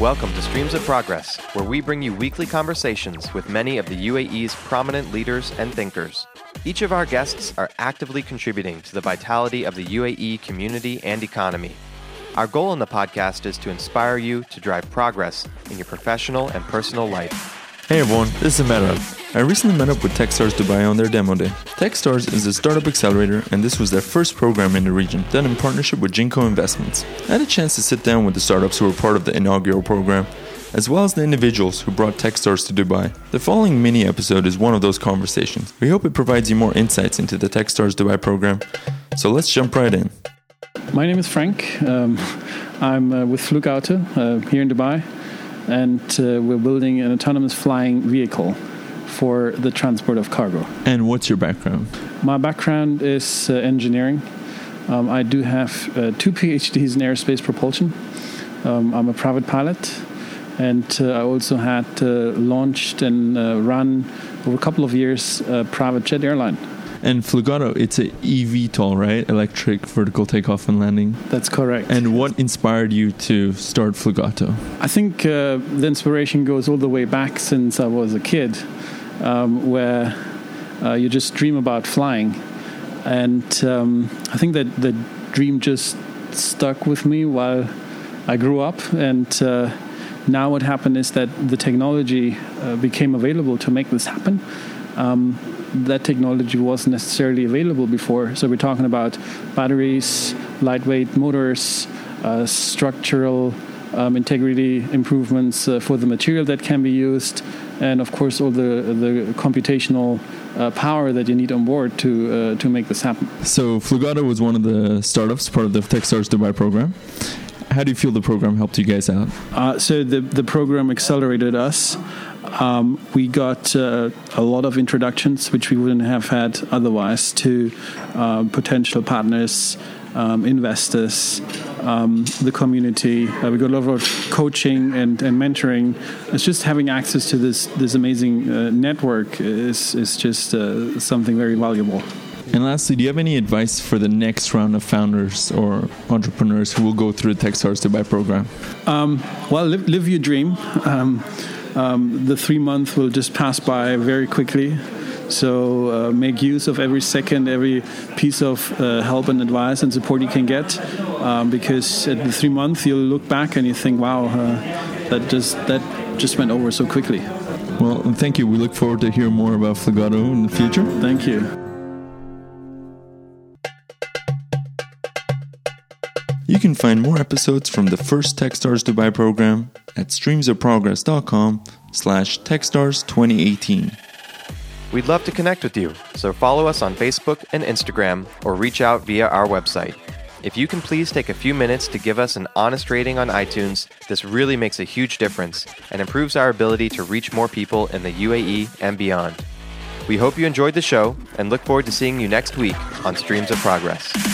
Welcome to Streams of Progress, where we bring you weekly conversations with many of the UAE's prominent leaders and thinkers. Each of our guests are actively contributing to the vitality of the UAE community and economy. Our goal in the podcast is to inspire you to drive progress in your professional and personal life. Hey everyone, this is Merab. I recently met up with Techstars Dubai on their demo day. Techstars is a startup accelerator, and this was their first program in the region, done in partnership with Jinko Investments. I had a chance to sit down with the startups who were part of the inaugural program, as well as the individuals who brought Techstars to Dubai. The following mini episode is one of those conversations. We hope it provides you more insights into the Techstars Dubai program. So let's jump right in. My name is Frank. Um, I'm uh, with Flugauto uh, here in Dubai, and uh, we're building an autonomous flying vehicle for the transport of cargo. And what's your background? My background is uh, engineering. Um, I do have uh, two PhDs in aerospace propulsion. Um, I'm a private pilot, and uh, I also had launched and run over a couple of years a private jet airline. And Flugauto, it's a eVTOL, right? Electric vertical takeoff and landing. That's correct. And what inspired you to start Flugauto? I think uh, the inspiration goes all the way back since I was a kid, um, where uh, you just dream about flying. And um, I think that the dream just stuck with me while I grew up. And uh, now what happened is that the technology uh, became available to make this happen. Um, that technology wasn't necessarily available before. So we're talking about batteries, lightweight motors, uh, structural um, integrity improvements uh, for the material that can be used, and of course all the the computational uh, power that you need on board to uh, to make this happen. So Flugauto was one of the startups part of the TechStars Dubai program. How do you feel the program helped you guys out? Uh, so the the program accelerated us. Um, we got uh, a lot of introductions, which we wouldn't have had otherwise, to uh, potential partners, um, investors, um, the community. Uh, we got a lot of coaching and, and, mentoring. It's just having access to this this amazing uh, network is is just uh, something very valuable. And lastly, do you have any advice for the next round of founders or entrepreneurs who will go through the TechStars Dubai program? Um, well, live, live, your dream. Um, um, the three months will just pass by very quickly. So uh, make use of every second, every piece of uh, help and advice and support you can get, um, because at the three months you'll look back and you think, "Wow, uh, that just that just went over so quickly." Well, thank you. We look forward to hear more about Flugauto in the future. Thank you. You can find more episodes from the first Techstars Dubai program at streamsofprogress.com slash techstars2018. We'd love to connect with you, so follow us on Facebook and Instagram or reach out via our website. If you can please take a few minutes to give us an honest rating on iTunes, this really makes a huge difference and improves our ability to reach more people in the UAE and beyond. We hope you enjoyed the show and look forward to seeing you next week on Streams of Progress.